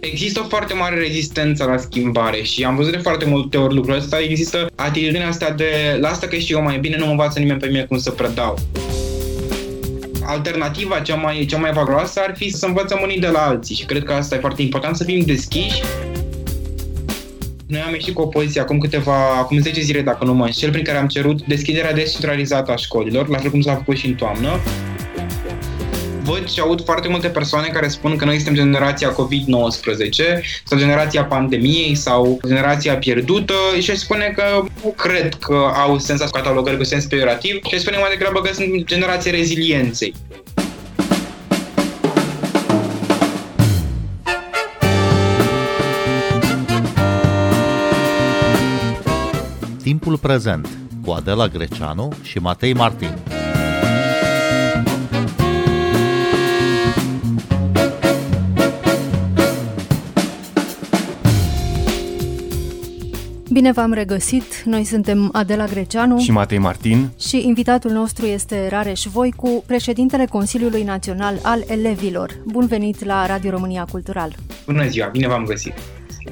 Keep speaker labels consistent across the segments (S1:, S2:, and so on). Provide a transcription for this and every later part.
S1: Există o foarte mare rezistență la schimbare și am văzut de foarte multe ori lucrul ăsta. Există atitudinea asta de la asta că știu eu mai bine, nu mă învață nimeni pe mine cum să predau alternativa cea mai, cea mai valoroasă ar fi să învățăm unii de la alții și cred că asta e foarte important, să fim deschiși noi am ieșit cu o poziție acum câteva, acum 10 zile, dacă nu mă înșel, prin care am cerut deschiderea descentralizată a școlilor, la fel cum s-a făcut și în toamnă. Văd și aud foarte multe persoane care spun că noi suntem generația COVID-19 sau generația pandemiei sau generația pierdută și aș spune că nu cred că au sens catalogări cu sens pejorativ și aș spune mai degrabă că sunt generația rezilienței.
S2: Timpul prezent cu Adela Greceanu și Matei Martin.
S3: Bine v-am regăsit! Noi suntem Adela Greceanu
S4: și Matei Martin
S3: și invitatul nostru este Rareș Voicu, președintele Consiliului Național al Elevilor. Bun venit la Radio România Cultural!
S1: Bună ziua! Bine v-am găsit!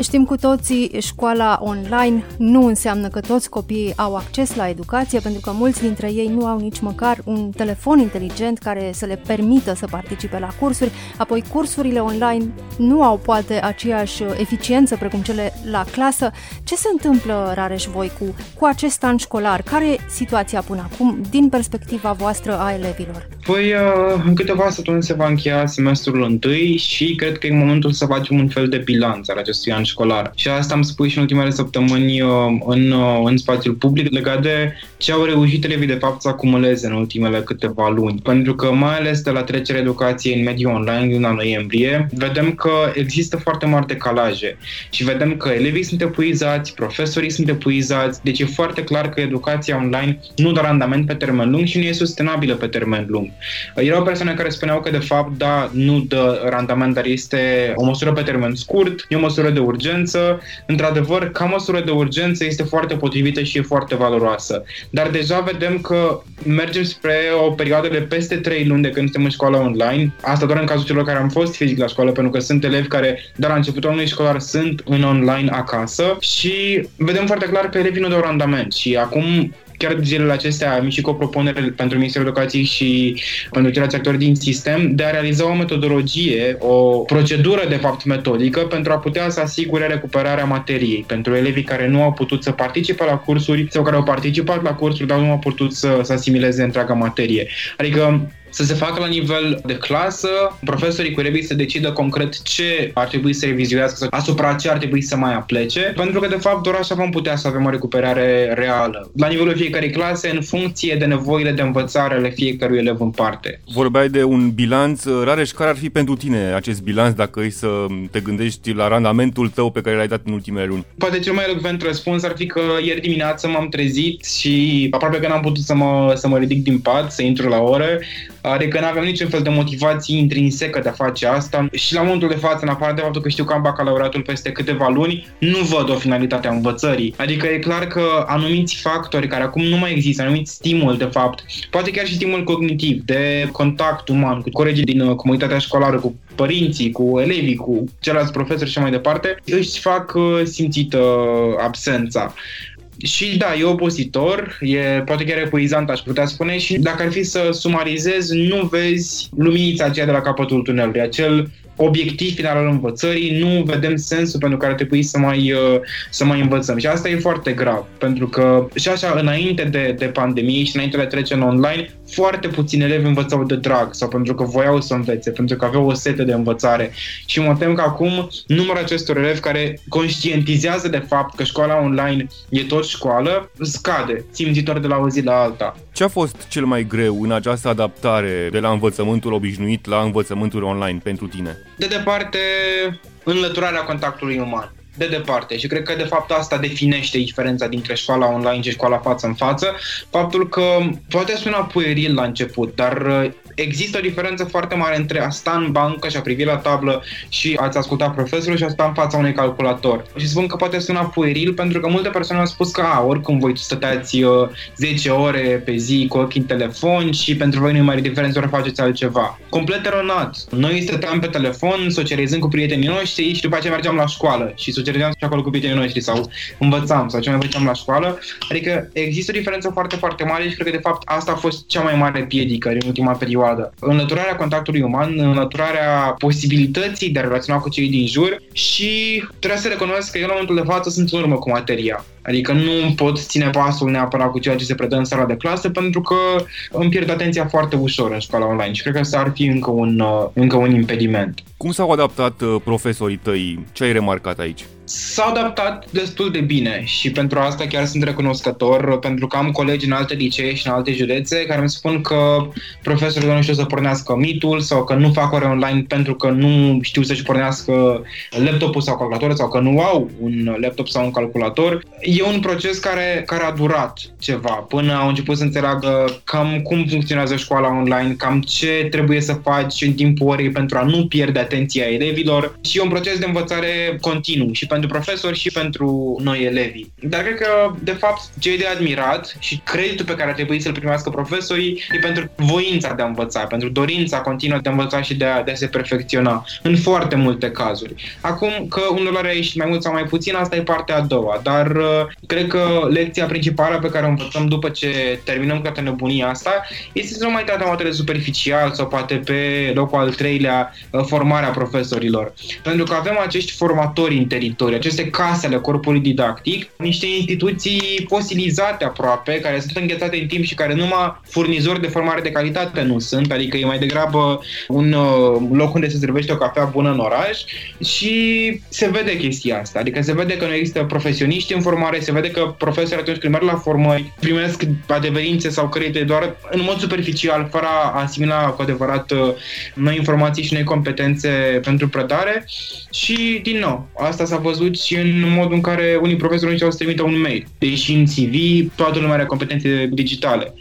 S3: Știm cu toții, școala online nu înseamnă că toți copiii au acces la educație, pentru că mulți dintre ei nu au nici măcar un telefon inteligent care să le permită să participe la cursuri, apoi cursurile online nu au poate aceeași eficiență precum cele la clasă. Ce se întâmplă, Rareș voi, cu, cu acest an școlar? Care e situația până acum din perspectiva voastră a elevilor?
S1: Păi, uh, în câteva săptămâni se va încheia semestrul întâi și cred că e momentul să facem un fel de bilanț al acestui an școlar. Și asta am spus și în ultimele săptămâni uh, în, uh, în spațiul public legat de ce au reușit elevii de fapt să acumuleze în ultimele câteva luni. Pentru că mai ales de la trecerea educației în mediul online din noiembrie, vedem că există foarte mari decalaje și vedem că elevii sunt epuizați, profesorii sunt epuizați, deci e foarte clar că educația online nu dă randament pe termen lung și nu e sustenabilă pe termen lung. Erau persoane care spuneau că de fapt da, nu dă randament, dar este o măsură pe termen scurt, e o măsură de urgență. Într-adevăr, ca măsură de urgență este foarte potrivită și e foarte valoroasă. Dar deja vedem că mergem spre o perioadă de peste 3 luni de când suntem în școală online. Asta doar în cazul celor care am fost fizic la școală, pentru că sunt elevi care, dar la începutul anului școlar, sunt în online acasă și vedem foarte clar că elevii nu dau randament. Și acum chiar zilele acestea am și cu o propunere pentru Ministerul Educației și pentru ceilalți actori din sistem de a realiza o metodologie, o procedură de fapt metodică pentru a putea să asigure recuperarea materiei pentru elevii care nu au putut să participe la cursuri sau care au participat la cursuri, dar nu au putut să, să asimileze întreaga materie. Adică să se facă la nivel de clasă, profesorii cu elevii să decidă concret ce ar trebui să revizuiască sau asupra ce ar trebui să mai aplece, pentru că de fapt doar așa vom putea să avem o recuperare reală. La nivelul fiecarei clase, în funcție de nevoile de învățare ale fiecărui elev în parte.
S4: Vorbeai de un bilanț. Rareș, care ar fi pentru tine acest bilanț dacă e să te gândești la randamentul tău pe care l-ai dat în ultimele luni?
S1: Poate cel mai elocvent răspuns ar fi că ieri dimineață m-am trezit și aproape că n-am putut să mă, să mă ridic din pat, să intru la ore. Adică nu avem niciun fel de motivație intrinsecă de a face asta și la momentul de față, în afară de faptul că știu că am bacalaureatul peste câteva luni, nu văd o finalitate a învățării. Adică e clar că anumiți factori care acum nu mai există, anumiți stimul de fapt, poate chiar și stimul cognitiv, de contact uman cu colegii din uh, comunitatea școlară, cu părinții, cu elevii, cu ceilalți profesori și mai departe, își fac uh, simțită absența. Și da, e opositor, e poate chiar epuizant, aș putea spune, și dacă ar fi să sumarizez, nu vezi luminița aceea de la capătul tunelului, acel obiectiv final al învățării, nu vedem sensul pentru care ar trebui să mai, uh, să mai învățăm. Și asta e foarte grav, pentru că și așa, înainte de, de pandemie și înainte de trece în online, foarte puțini elevi învățau de drag sau pentru că voiau să învețe, pentru că aveau o sete de învățare. Și mă tem că acum numărul acestor elevi care conștientizează de fapt că școala online e tot școală, scade, simțitor de la o zi la alta.
S4: Ce a fost cel mai greu în această adaptare de la învățământul obișnuit la învățământul online pentru tine?
S1: De departe, înlăturarea contactului uman de departe și cred că de fapt asta definește diferența dintre școala online și școala față în față. Faptul că poate suna pueril la început, dar există o diferență foarte mare între a sta în bancă și a privi la tablă și a-ți asculta profesorul și a sta în fața unui calculator. Și spun că poate suna pueril pentru că multe persoane au spus că a, oricum voi stăteați uh, 10 ore pe zi cu ochii în telefon și pentru voi nu e mare diferență ori faceți altceva. Complet eronat. Noi stăteam pe telefon, socializăm cu prietenii noștri și după aceea mergeam la școală și socializam și acolo cu prietenii noștri sau învățam sau ce mai făceam la școală. Adică există o diferență foarte, foarte mare și cred că de fapt asta a fost cea mai mare piedică din ultima perioadă perioadă. Înlăturarea contactului uman, înlăturarea posibilității de a relaționa cu cei din jur și trebuie să recunosc că eu în momentul de față sunt în urmă cu materia. Adică nu pot ține pasul neapărat cu ceea ce se predă în sala de clasă pentru că îmi pierd atenția foarte ușor în școala online și cred că asta ar fi încă un, uh, încă un impediment.
S4: Cum s-au adaptat uh, profesorii tăi? Ce ai remarcat aici?
S1: S-au adaptat destul de bine și pentru asta chiar sunt recunoscător, pentru că am colegi în alte licee și în alte județe care îmi spun că profesorii nu știu să pornească mitul sau că nu fac ore online pentru că nu știu să-și pornească laptopul sau calculatorul sau că nu au un laptop sau un calculator. E un proces care, care a durat ceva până au început să înțeleagă cam cum funcționează școala online, cam ce trebuie să faci în timpul orei pentru a nu pierde atenția elevilor și e un proces de învățare continuu și pentru profesori și pentru noi elevi. Dar cred că, de fapt, ce e de admirat și creditul pe care ar trebui să-l primească profesorii e pentru voința de a învăța, pentru dorința continuă de a învăța și de a, de a se perfecționa în foarte multe cazuri. Acum că unul are ieșit mai mult sau mai puțin, asta e partea a doua, dar uh, cred că lecția principală pe care o învățăm după ce terminăm toată nebunia asta este să nu mai tratăm atât de superficial sau poate pe locul al treilea uh, formarea profesorilor. Pentru că avem acești formatori în teritoriu laboratorii, aceste case ale corpului didactic, niște instituții fosilizate aproape, care sunt înghețate în timp și care numai furnizori de formare de calitate nu sunt, adică e mai degrabă un uh, loc unde se servește o cafea bună în oraș și se vede chestia asta, adică se vede că nu există profesioniști în formare, se vede că profesorii atunci când merg la formări primesc adeverințe sau credite doar în mod superficial, fără a asimila cu adevărat uh, noi informații și noi competențe pentru predare. Și, din nou, asta s-a văzut și în modul în care unii profesori nu să trimită un mail. Deși în CV toată lumea are competențe digitale.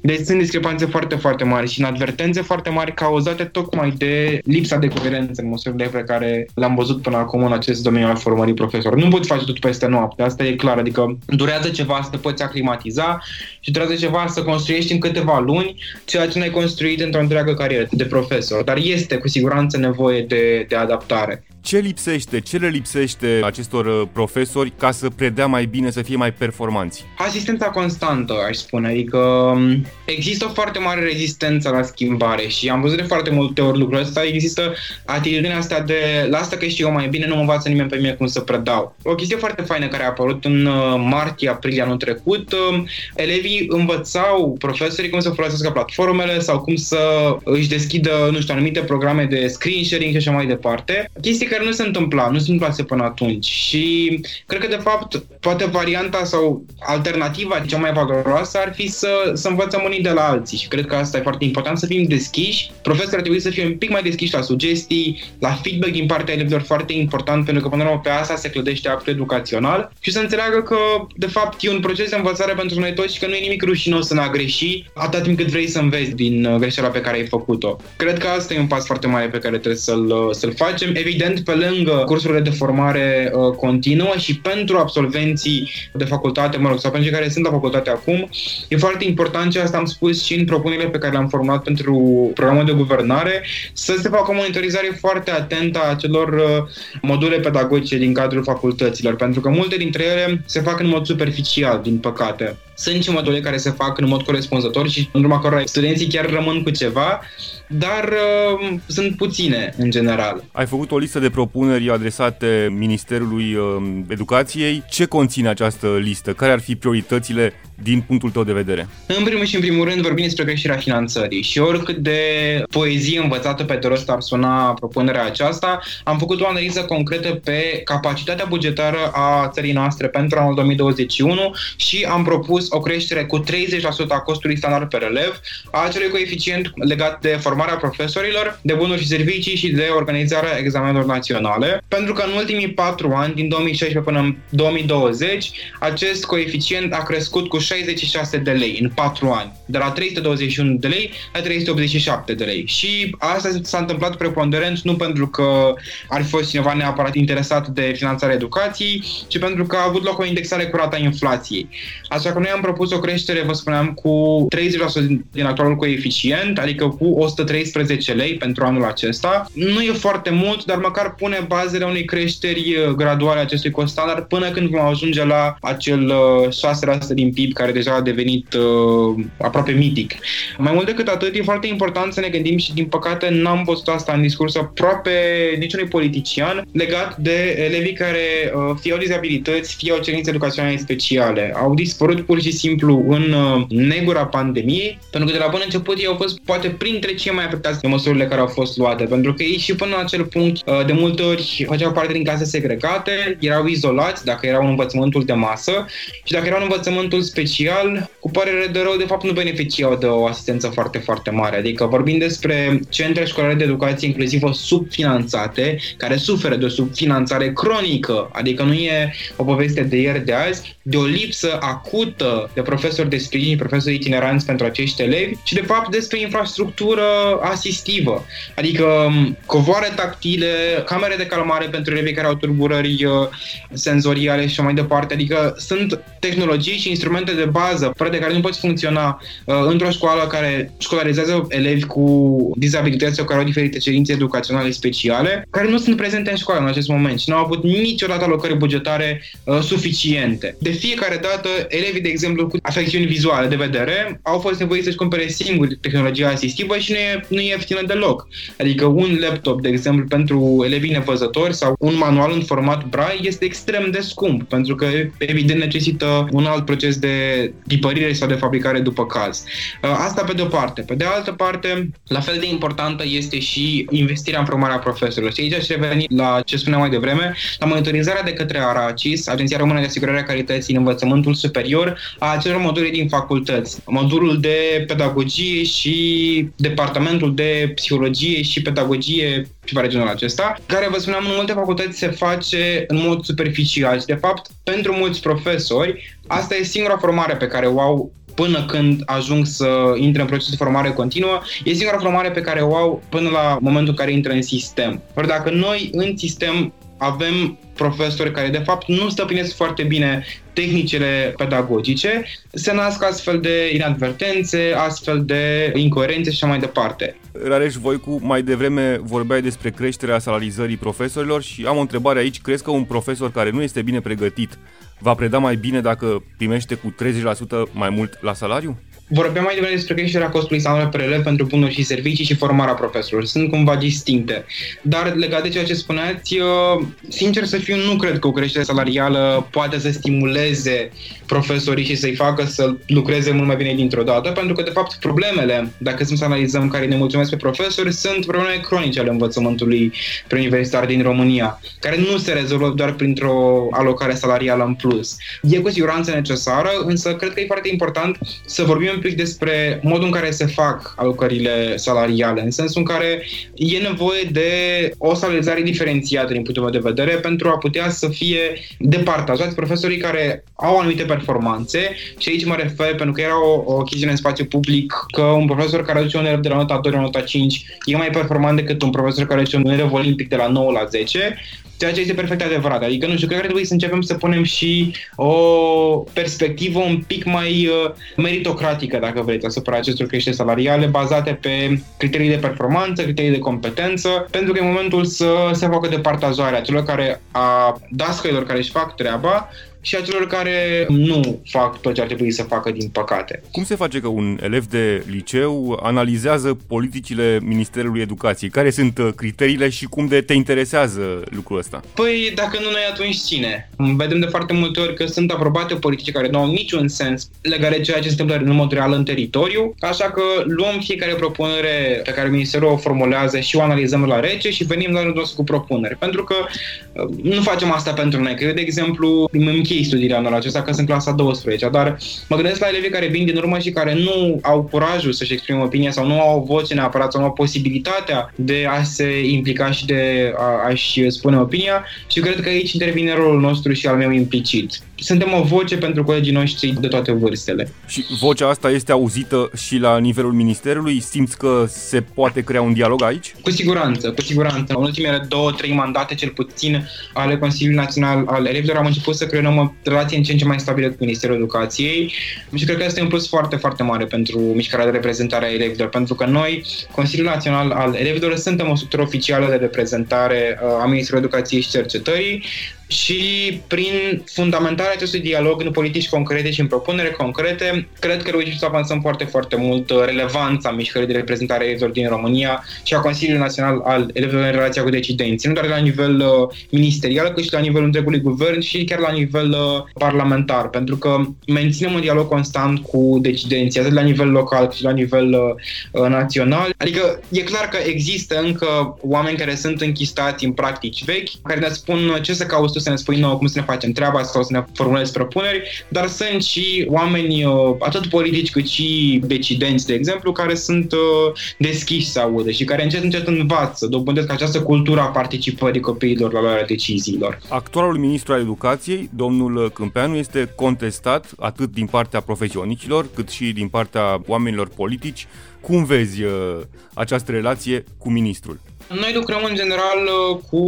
S1: Deci sunt discrepanțe foarte, foarte mari și în advertențe foarte mari cauzate tocmai de lipsa de coerență în măsurile pe care le-am văzut până acum în acest domeniu al formării profesori. Nu poți face tot peste noapte, asta e clar, adică durează ceva să te poți aclimatiza și durează ceva să construiești în câteva luni ceea ce ne-ai construit într-o întreagă carieră de profesor. Dar este cu siguranță nevoie de, de adaptare.
S4: Ce lipsește, ce le lipsește acestor uh, profesori ca să predea mai bine, să fie mai performanți?
S1: Asistența constantă, aș spune, adică um, există o foarte mare rezistență la schimbare și am văzut de foarte multe ori lucrul ăsta, există atitudinea asta de lasă că știu eu mai bine, nu mă învață nimeni pe mine cum să predau. O chestie foarte faină care a apărut în uh, martie-aprilie anul trecut, um, elevii învățau profesorii cum să folosească platformele sau cum să își deschidă, nu știu, anumite programe de screen sharing și așa mai departe. Chestii care nu se întâmpla, nu se întâmplase până atunci și cred că de fapt poate varianta sau alternativa cea mai valoroasă ar fi să, să învățăm unii de la alții și cred că asta e foarte important, să fim deschiși. Profesorii ar trebui să fie un pic mai deschiși la sugestii, la feedback din partea elevilor foarte important pentru că până la urmă pe asta se clădește actul educațional și să înțeleagă că de fapt e un proces de învățare pentru noi toți și că nu e nimic rușinos să a greși atât timp cât vrei să înveți din uh, greșeala pe care ai făcut-o. Cred că asta e un pas foarte mare pe care trebuie să-l, uh, să-l facem. Evident, pe lângă cursurile de formare uh, continuă și pentru absolvenții de facultate, mă rog, sau pentru cei care sunt la facultate acum, e foarte important ce asta am spus și în propunerile pe care le-am formulat pentru programul de guvernare, să se facă o monitorizare foarte atentă a celor uh, module pedagogice din cadrul facultăților, pentru că multe dintre ele se fac în mod superficial, din păcate. Sunt și module care se fac în mod corespunzător și în urma cărora studenții chiar rămân cu ceva, dar uh, sunt puține în general.
S4: Ai făcut o listă de propuneri adresate Ministerului uh, Educației. Ce conține această listă? Care ar fi prioritățile din punctul tău de vedere?
S1: În primul și în primul rând vorbim despre creșterea finanțării și oricât de poezie învățată pe de rost ar suna propunerea aceasta, am făcut o analiză concretă pe capacitatea bugetară a țării noastre pentru anul 2021 și am propus o creștere cu 30% a costului standard per elev, a acelui coeficient legat de formare formarea profesorilor, de bunuri și servicii și de organizarea examenelor naționale, pentru că în ultimii patru ani, din 2016 până în 2020, acest coeficient a crescut cu 66 de lei în patru ani, de la 321 de lei la 387 de lei. Și asta s-a întâmplat preponderent nu pentru că ar fi fost cineva neapărat interesat de finanțarea educației, ci pentru că a avut loc o indexare curată a inflației. Așa că noi am propus o creștere, vă spuneam, cu 30% din actualul coeficient, adică cu 113 lei pentru anul acesta. Nu e foarte mult, dar măcar pune bazele unei creșteri uh, graduale a acestui cost standard până când vom ajunge la acel 6% uh, din PIB care deja a devenit uh, aproape mitic. Mai mult decât atât, e foarte important să ne gândim și din păcate n-am văzut asta în discurs aproape niciunui politician legat de elevii care uh, fie au dizabilități, fie au cerințe educaționale speciale. Au dispărut pur și simplu în uh, negura pandemiei, pentru că de la bun început ei au fost poate printre cei mai afectați de măsurile care au fost luate, pentru că ei și până la acel punct uh, de multe ori făceau parte din clase segregate, erau izolați dacă erau în învățământul de masă și dacă erau în învățământul special, cu părere de rău, de fapt nu beneficiau de o asistență foarte, foarte mare. Adică vorbim despre centre școlare de educație inclusiv o subfinanțate, care suferă de o subfinanțare cronică, adică nu e o poveste de ieri de azi, de o lipsă acută de profesori de sprijin, profesori itineranți pentru acești elevi și de fapt despre infrastructură asistivă, adică covoare tactile, camere de calmare pentru elevii care au turburări uh, senzoriale și așa mai departe, adică sunt tehnologii și instrumente de bază fără de care nu poți funcționa uh, într-o școală care școlarizează elevi cu dizabilități sau care au diferite cerințe educaționale speciale, care nu sunt prezente în școală în acest moment și nu au avut niciodată alocări bugetare uh, suficiente. De fiecare dată, elevii, de exemplu, cu afecțiuni vizuale de vedere, au fost nevoiți să-și cumpere singuri tehnologia asistivă și nu e, nu e ieftină deloc. Adică un laptop, de exemplu, pentru elevii nevăzători sau un manual în format braille este extrem de scump, pentru că evident necesită un alt proces de tipărire sau de fabricare după caz. Uh, asta pe de o parte. Pe de altă parte, la fel de importantă este și investirea în formarea profesorilor. Și aici aș reveni la ce spuneam mai devreme, la monitorizarea de către ARACIS, Agenția Română de Asigurare a Calității în Învățământul Superior, a acelor module din facultăți. Modulul de pedagogie și departamentul de psihologie și pedagogie ceva de genul acesta, care, vă spuneam, în multe facultăți se face în mod superficial și, de fapt, pentru mulți profesori, asta e singura formare pe care o au până când ajung să intre în procesul de formare continuă, e singura formare pe care o au până la momentul în care intră în sistem. Ori dacă noi în sistem avem profesori care de fapt nu stăpânesc foarte bine tehnicile pedagogice, se nasc astfel de inadvertențe, astfel de incoerențe și așa mai departe.
S4: Rareș Voicu, mai devreme vorbeai despre creșterea salarizării profesorilor și am o întrebare aici. Crezi că un profesor care nu este bine pregătit va preda mai bine dacă primește cu 30% mai mult la salariu?
S1: Vorbeam mai devreme despre creșterea costului salarial per elev pentru bunuri și servicii și formarea profesorilor. Sunt cumva distincte. Dar legat de ceea ce spuneați, sincer să fiu, nu cred că o creștere salarială poate să stimuleze profesorii și să-i facă să lucreze mult mai bine dintr-o dată, pentru că, de fapt, problemele, dacă sunt să analizăm care ne mulțumesc pe profesori, sunt probleme cronice ale învățământului preuniversitar din România, care nu se rezolvă doar printr-o alocare salarială în plus. E cu siguranță necesară, însă cred că e foarte important să vorbim un pic despre modul în care se fac alocările salariale, în sensul în care e nevoie de o salarizare diferențiată din punctul meu de vedere pentru a putea să fie departajați profesorii care au anumite performanțe și aici mă refer pentru că era o, o chestiune în spațiu public că un profesor care aduce un elev de la nota 2 la nota 5 e mai performant decât un profesor care aduce un elev olimpic de la 9 la 10 ceea ce este perfect adevărat. Adică, nu știu, cred că trebuie să începem să punem și o perspectivă un pic mai uh, meritocratică, dacă vreți, asupra acestor creșteri salariale, bazate pe criterii de performanță, criterii de competență, pentru că e momentul să se facă departajarea celor care, a dascăilor care își fac treaba și a celor care nu fac tot ce ar trebui să facă, din păcate.
S4: Cum se face că un elev de liceu analizează politicile Ministerului Educației? Care sunt uh, criteriile și cum de te interesează lucrul ăsta?
S1: Păi, dacă nu noi, atunci cine? Vedem de foarte multe ori că sunt aprobate politici care nu au niciun sens legate de ceea ce se întâmplă în mod real în teritoriu, așa că luăm fiecare propunere pe care Ministerul o formulează și o analizăm la rece și venim la rândul cu propuneri. Pentru că uh, nu facem asta pentru noi. Că eu, de exemplu, îmi închei închei studiile anul acesta, că sunt clasa 12 dar mă gândesc la elevii care vin din urmă și care nu au curajul să-și exprime opinia sau nu au o voce neapărat sau nu au posibilitatea de a se implica și de a, a-și spune opinia și cred că aici intervine rolul nostru și al meu implicit. Suntem o voce pentru colegii noștri de toate vârstele.
S4: Și vocea asta este auzită și la nivelul ministerului? Simți că se poate crea un dialog aici?
S1: Cu siguranță, cu siguranță. În ultimele două, trei mandate, cel puțin, ale Consiliului Național al Elevilor, am început să creăm o relație în ce în ce mai stabilă cu Ministerul Educației și cred că este un plus foarte, foarte mare pentru mișcarea de reprezentare a elevilor, pentru că noi, Consiliul Național al Elevilor, suntem o structură oficială de reprezentare uh, a Ministerului Educației și Cercetării, și prin fundamentarea acestui dialog în politici concrete și în propunere concrete, cred că reușim să avansăm foarte, foarte mult uh, relevanța mișcării de reprezentare a elevilor din România și a Consiliului Național al Elevilor în relația cu decidenții, nu doar la nivel uh, ministerial, cât și la nivelul întregului guvern și chiar la nivel uh, parlamentar, pentru că menținem un dialog constant cu decidenții, atât la nivel local cât și la nivel uh, național. Adică e clar că există încă oameni care sunt închistați în practici vechi, care ne spun ce să cauți tu să ne spui nouă cum să ne facem treaba sau să ne formulezi propuneri, dar sunt și oameni uh, atât politici cât și decidenți, de exemplu, care sunt uh, deschiși să audă și care încet încet învață, dobândesc această cultură a participării copiilor la luarea deciziilor.
S4: Actualul ministru al educației, domnul Câmpeanu, este contestat atât din partea profesionicilor cât și din partea oamenilor politici. Cum vezi uh, această relație cu ministrul?
S1: Noi lucrăm în general uh, cu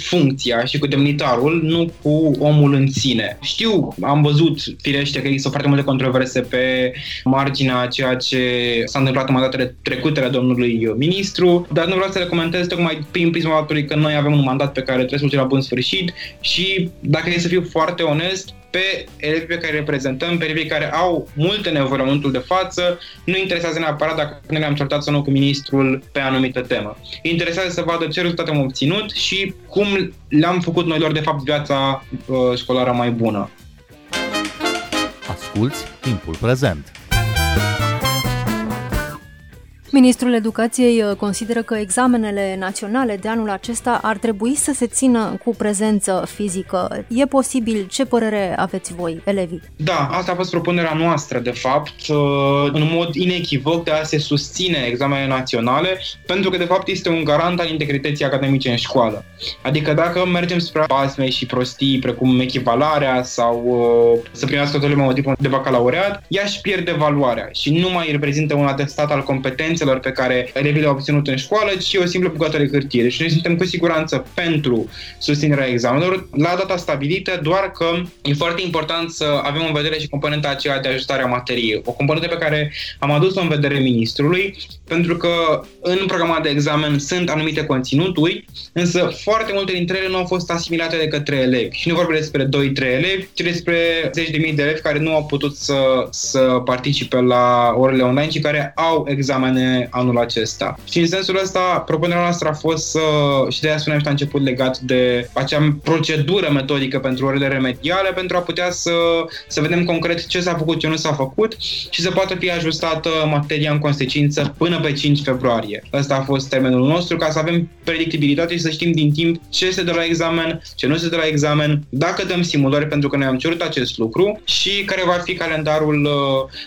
S1: funcția și cu demnitarul, nu cu omul în sine. Știu, am văzut, firește, că există foarte multe controverse pe marginea a ceea ce s-a întâmplat în mandatele trecute la domnului ministru, dar nu vreau să le comentez tocmai prin prisma faptului că noi avem un mandat pe care trebuie să-l la bun sfârșit și, dacă e să fiu foarte onest, pe elevii pe care îi reprezentăm, pe elevii care au multe nevoi la momentul de față, nu interesează neapărat dacă ne le-am certat sau nu cu ministrul pe anumită temă. Interesează să vadă ce rezultate am obținut și cum le-am făcut noi lor, de fapt, viața uh, școlară mai bună.
S2: Asculți timpul prezent!
S3: Ministrul Educației uh, consideră că examenele naționale de anul acesta ar trebui să se țină cu prezență fizică. E posibil? Ce părere aveți voi, elevii?
S1: Da, asta a fost propunerea noastră, de fapt, uh, în mod inechivoc de a se susține examenele naționale, pentru că, de fapt, este un garant al integrității academice în școală. Adică dacă mergem spre pasme și prostii, precum echivalarea sau uh, să primească totul o diplomă de bacalaureat, ea își pierde valoarea și nu mai reprezintă un atestat al competențelor competențelor pe care elevii le-au obținut în școală, ci o simplă bucată de hârtie. Deci noi suntem cu siguranță pentru susținerea examenelor la data stabilită, doar că e foarte important să avem în vedere și componenta aceea de ajustare a materiei. O componentă pe care am adus-o în vedere ministrului, pentru că în programa de examen sunt anumite conținuturi, însă foarte multe dintre ele nu au fost asimilate de către elevi. Și nu vorbim despre 2-3 elevi, ci despre zeci de mii de elevi care nu au putut să, să participe la orele online și care au examene anul acesta. Și în sensul ăsta, propunerea noastră a fost să, și de aia spuneam și la început legat de acea procedură metodică pentru orele remediale, pentru a putea să, să vedem concret ce s-a făcut, ce nu s-a făcut și să poată fi ajustată materia în consecință până pe 5 februarie. Ăsta a fost termenul nostru ca să avem predictibilitate și să știm din timp ce este de la examen, ce nu este de la examen, dacă dăm simulări pentru că noi am cerut acest lucru și care va fi calendarul uh,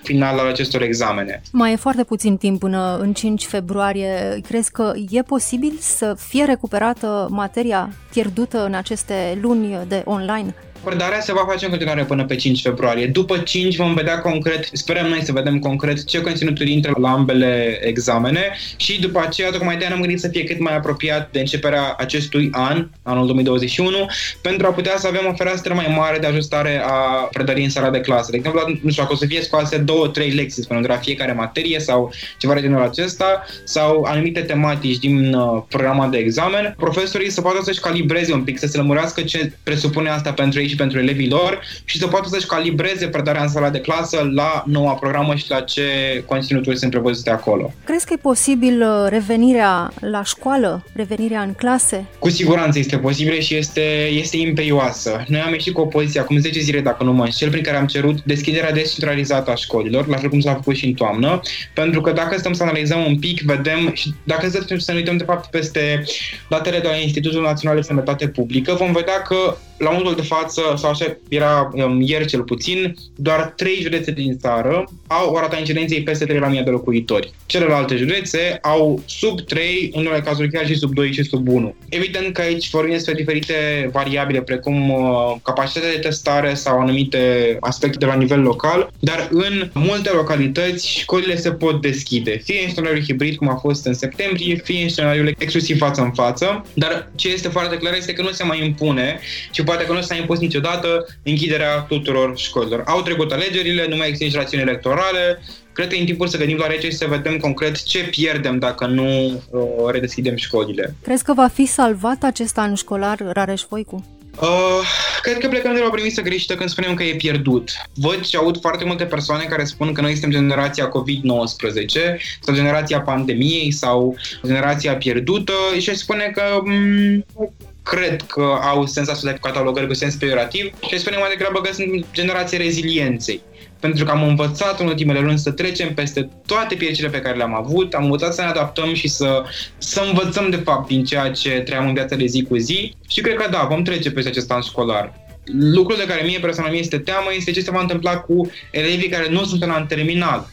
S1: final al acestor examene.
S3: Mai e foarte puțin timp până în 5 februarie, crezi că e posibil să fie recuperată materia pierdută în aceste luni de online?
S1: Predarea se va face în continuare până pe 5 februarie. După 5 vom vedea concret, sperăm noi să vedem concret ce conținuturi intră la ambele examene și după aceea tocmai de ne-am gândit să fie cât mai apropiat de începerea acestui an, anul 2021, pentru a putea să avem o fereastră mai mare de ajustare a predării în sala de clasă. De exemplu, nu știu, dacă o să fie scoase două, trei lecții, spunem, de la fiecare materie sau ceva de genul acesta, sau anumite tematici din uh, programa de examen, profesorii să poată să-și calibreze un pic, să se lămurească ce presupune asta pentru ei și pentru elevii lor și să poată să-și calibreze predarea în sala de clasă la noua programă și la ce conținuturi sunt prevăzute acolo.
S3: Crezi că e posibil uh, revenirea la școală, revenirea în clase?
S1: Cu siguranță este posibil și este, este imperioasă. Noi am ieșit cu o poziție acum 10 zile, dacă nu mă înșel, prin care am cerut deschiderea descentralizată a școlilor, la fel cum s-a făcut și în toamnă, pentru că dacă stăm să analizăm un pic, vedem și dacă să ne uităm de fapt peste datele de la Institutul Național de Sănătate Publică, vom vedea că la momentul de față, sau așa era um, ieri cel puțin, doar trei județe din țară au o rata incidenței peste 3 la mie de locuitori. Celelalte județe au sub 3, în unele cazuri chiar și sub 2 și sub 1. Evident că aici vorbim despre diferite variabile, precum uh, capacitatea de testare sau anumite aspecte de la nivel local, dar în multe localități școlile se pot deschide, fie în scenariul hibrid, cum a fost în septembrie, fie în scenariul exclusiv față în față, dar ce este foarte clar este că nu se mai impune și poate că nu s-a impus niciodată închiderea tuturor școlilor. Au trecut alegerile, nu mai există nici rațiuni electorale, cred că e în timpul să gândim la rece și să vedem concret ce pierdem dacă nu uh, redeschidem școlile.
S3: Crezi că va fi salvat acest an școlar, Rareș Voicu?
S1: Uh, cred că plecăm de la o premisă greșită când spunem că e pierdut. Văd și aud foarte multe persoane care spun că noi suntem generația COVID-19 sau generația pandemiei sau generația pierdută și spune că m- mm, cred că au senzația de catalogări cu sens pejorativ și spune mai degrabă că sunt generația rezilienței pentru că am învățat în ultimele luni să trecem peste toate piecile pe care le-am avut, am învățat să ne adaptăm și să, să învățăm de fapt din ceea ce trăiam în viața de zi cu zi și cred că da, vom trece peste acest an școlar. Lucrul de care mie personal mi este teamă este ce se va întâmpla cu elevii care nu sunt în an terminal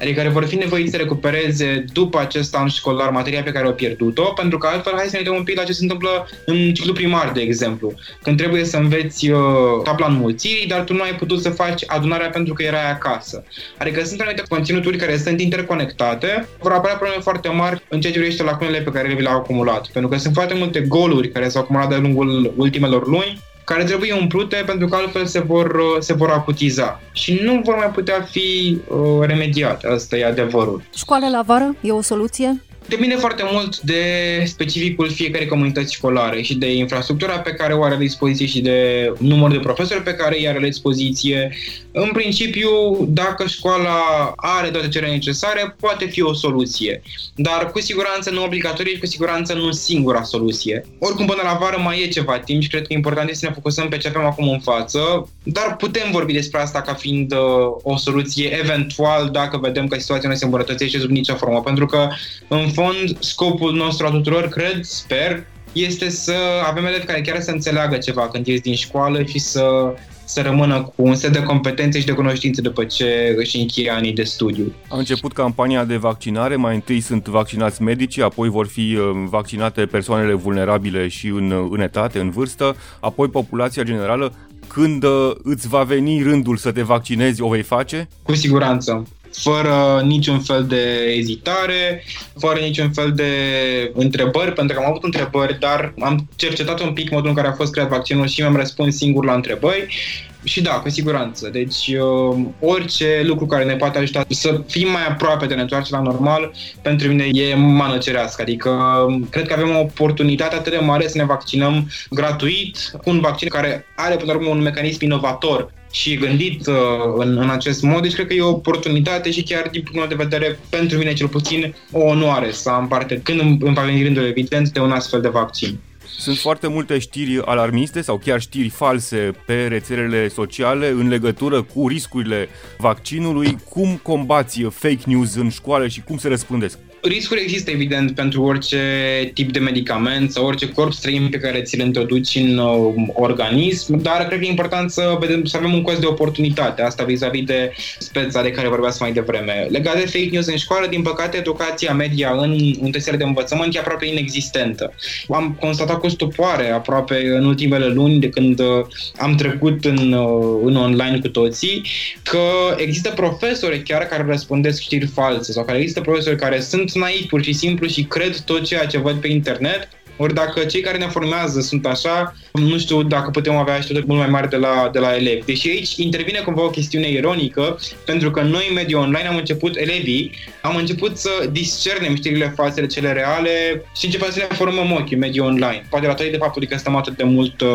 S1: adică care vor fi nevoiți să recupereze după acest an școlar materia pe care au pierdut-o, pentru că altfel hai să ne uităm un pic la ce se întâmplă în ciclu primar, de exemplu, când trebuie să înveți uh, tabla înmulțirii, dar tu nu ai putut să faci adunarea pentru că erai acasă. Adică sunt anumite conținuturi care sunt interconectate, vor apărea probleme foarte mari în ceea ce privește lacunele pe care le le-au acumulat, pentru că sunt foarte multe goluri care s-au acumulat de-a lungul ultimelor luni care trebuie umplute pentru că altfel se vor, uh, se vor acutiza și nu vor mai putea fi uh, remediate. Asta e adevărul.
S3: Școala la vară e o soluție?
S1: Depinde foarte mult de specificul fiecare comunități școlare și de infrastructura pe care o are la dispoziție și de număr de profesori pe care îi are la dispoziție. În principiu, dacă școala are toate cele necesare, poate fi o soluție. Dar cu siguranță nu obligatorie și cu siguranță nu singura soluție. Oricum, până la vară mai e ceva timp și cred că important este să ne focusăm pe ce avem acum în față, dar putem vorbi despre asta ca fiind uh, o soluție eventual dacă vedem că situația nu se îmbunătățește sub nicio formă, pentru că în fond, scopul nostru a tuturor, cred, sper, este să avem elevi care chiar să înțeleagă ceva când ies din școală și să să rămână cu un set de competențe și de cunoștințe după ce își încheie anii de studiu.
S4: A început campania de vaccinare, mai întâi sunt vaccinați medici, apoi vor fi uh, vaccinate persoanele vulnerabile și în, uh, în etate, în vârstă, apoi populația generală. Când uh, îți va veni rândul să te vaccinezi, o vei face?
S1: Cu siguranță fără niciun fel de ezitare, fără niciun fel de întrebări, pentru că am avut întrebări, dar am cercetat un pic modul în care a fost creat vaccinul și mi-am răspuns singur la întrebări și da, cu siguranță. Deci uh, orice lucru care ne poate ajuta să fim mai aproape de ne întoarce la normal, pentru mine e mană cerească. Adică um, cred că avem o oportunitate atât de mare să ne vaccinăm gratuit cu un vaccin care are până la urmă un mecanism inovator și gândit uh, în, în acest mod, deci cred că e o oportunitate și chiar din punctul meu de vedere, pentru mine cel puțin, o onoare să am parte, când îmi va veni rândul evident, de un astfel de vaccin.
S4: Sunt foarte multe știri alarmiste sau chiar știri false pe rețelele sociale în legătură cu riscurile vaccinului. Cum combați fake news în școală și cum se răspândesc?
S1: Riscuri există, evident, pentru orice tip de medicament sau orice corp străin pe care ți-l introduci în uh, organism, dar cred că e important să, vedem, să avem un cost de oportunitate, asta vis-a-vis de speța de care vorbeați mai devreme. Legat de fake news în școală, din păcate, educația media în unitățile de învățământ e aproape inexistentă. Am constatat cu stupoare aproape în ultimele luni de când uh, am trecut în, uh, în online cu toții că există profesori chiar care răspundesc știri false sau care există profesori care sunt sunt naiv pur și simplu și cred tot ceea ce văd pe internet ori dacă cei care ne formează sunt așa, nu știu dacă putem avea așteptări mult mai mari de la, de la elevi. Deși aici intervine cumva o chestiune ironică, pentru că noi în mediul online am început, elevii, am început să discernem știrile false de cele reale și începem să ne formăm ochii în mediul online. Poate la de faptul că stăm atât de mult uh,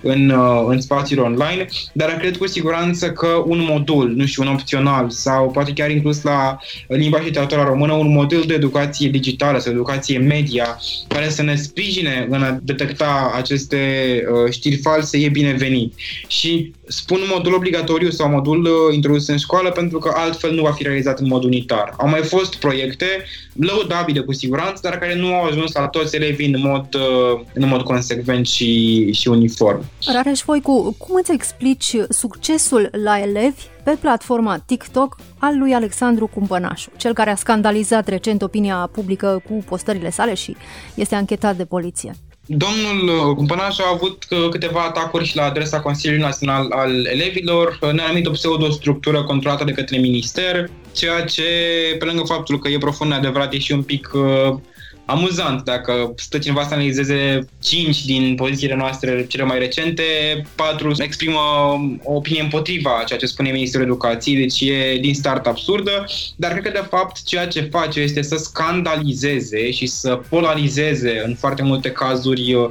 S1: în, uh, în spațiul online, dar cred cu siguranță că un modul, nu știu, un opțional sau poate chiar inclus la limba și literatura română, un model de educație digitală sau educație media care să ne sprijine sprijine în a detecta aceste uh, știri false e binevenit. Și spun modul obligatoriu sau modul uh, introdus în școală pentru că altfel nu va fi realizat în mod unitar. Au mai fost proiecte lăudabile cu siguranță, dar care nu au ajuns la toți elevii în mod, uh, în mod consecvent și, și uniform.
S3: Rareș Voicu, cum îți explici succesul la elevi pe platforma TikTok al lui Alexandru Cumpănașu, cel care a scandalizat recent opinia publică cu postările sale și este anchetat de poliție.
S1: Domnul Cumpănaș a avut uh, câteva atacuri și la adresa Consiliului Național al Elevilor, uh, ne-a numit o pseudo-structură controlată de către minister, ceea ce, pe lângă faptul că e profund neadevărat, e și un pic uh, amuzant. Dacă stă cineva să analizeze 5 din pozițiile noastre cele mai recente, 4 exprimă o opinie împotriva ceea ce spune Ministerul Educației, deci e din start absurdă, dar cred că de fapt ceea ce face este să scandalizeze și să polarizeze în foarte multe cazuri uh,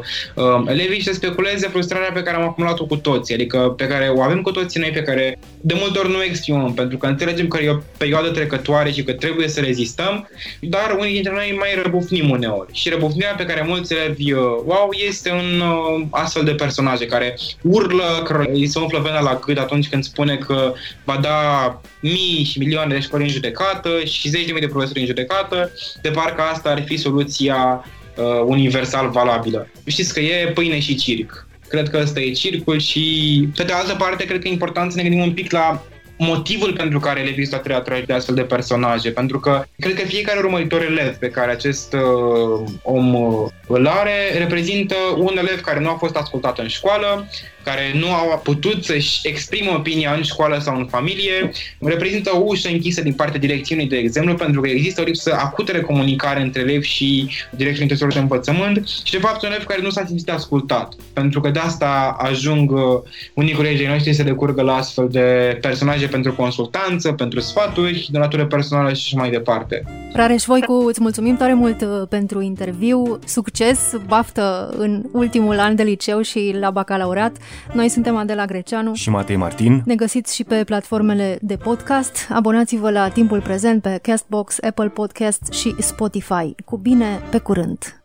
S1: elevii și să speculeze frustrarea pe care am acumulat-o cu toții, adică pe care o avem cu toții noi, pe care de multe ori nu exprimăm, pentru că înțelegem că e o perioadă trecătoare și că trebuie să rezistăm, dar unii dintre noi mai răbufnim știm uneori. Și răbufnirea pe care mulți elevi wow este un uh, astfel de personaje care urlă, că îi se umflă vena la gât atunci când spune că va da mii și milioane de școli în judecată și zeci de mii de profesori în judecată, de parcă asta ar fi soluția uh, universal valabilă. Știți că e pâine și circ. Cred că ăsta e circul și, pe de altă parte, cred că e important să ne gândim un pic la motivul pentru care elevii sunt atrași de astfel de personaje, pentru că cred că fiecare urmăritor elev pe care acest uh, om uh, îl are reprezintă un elev care nu a fost ascultat în școală, care nu au putut să-și exprime opinia în școală sau în familie, reprezintă o ușă închisă din partea direcțiunii, de exemplu, pentru că există o lipsă acută de comunicare între elevi și direcțiunii intenționul de învățământ. Și, de fapt, un elev care nu s-a simțit ascultat, pentru că de asta ajung uh, unii colegii noștri să decurgă la astfel de personaje pentru consultanță, pentru sfaturi, de natură personală și așa mai departe.
S3: Rareș Voicu, îți mulțumim tare mult uh, pentru interviu, succes, baftă în ultimul an de liceu și la bacalaureat. Noi suntem Adela Greceanu
S4: și Matei Martin.
S3: Ne găsiți și pe platformele de podcast. Abonați-vă la timpul prezent pe Castbox, Apple Podcast și Spotify. Cu bine, pe curând!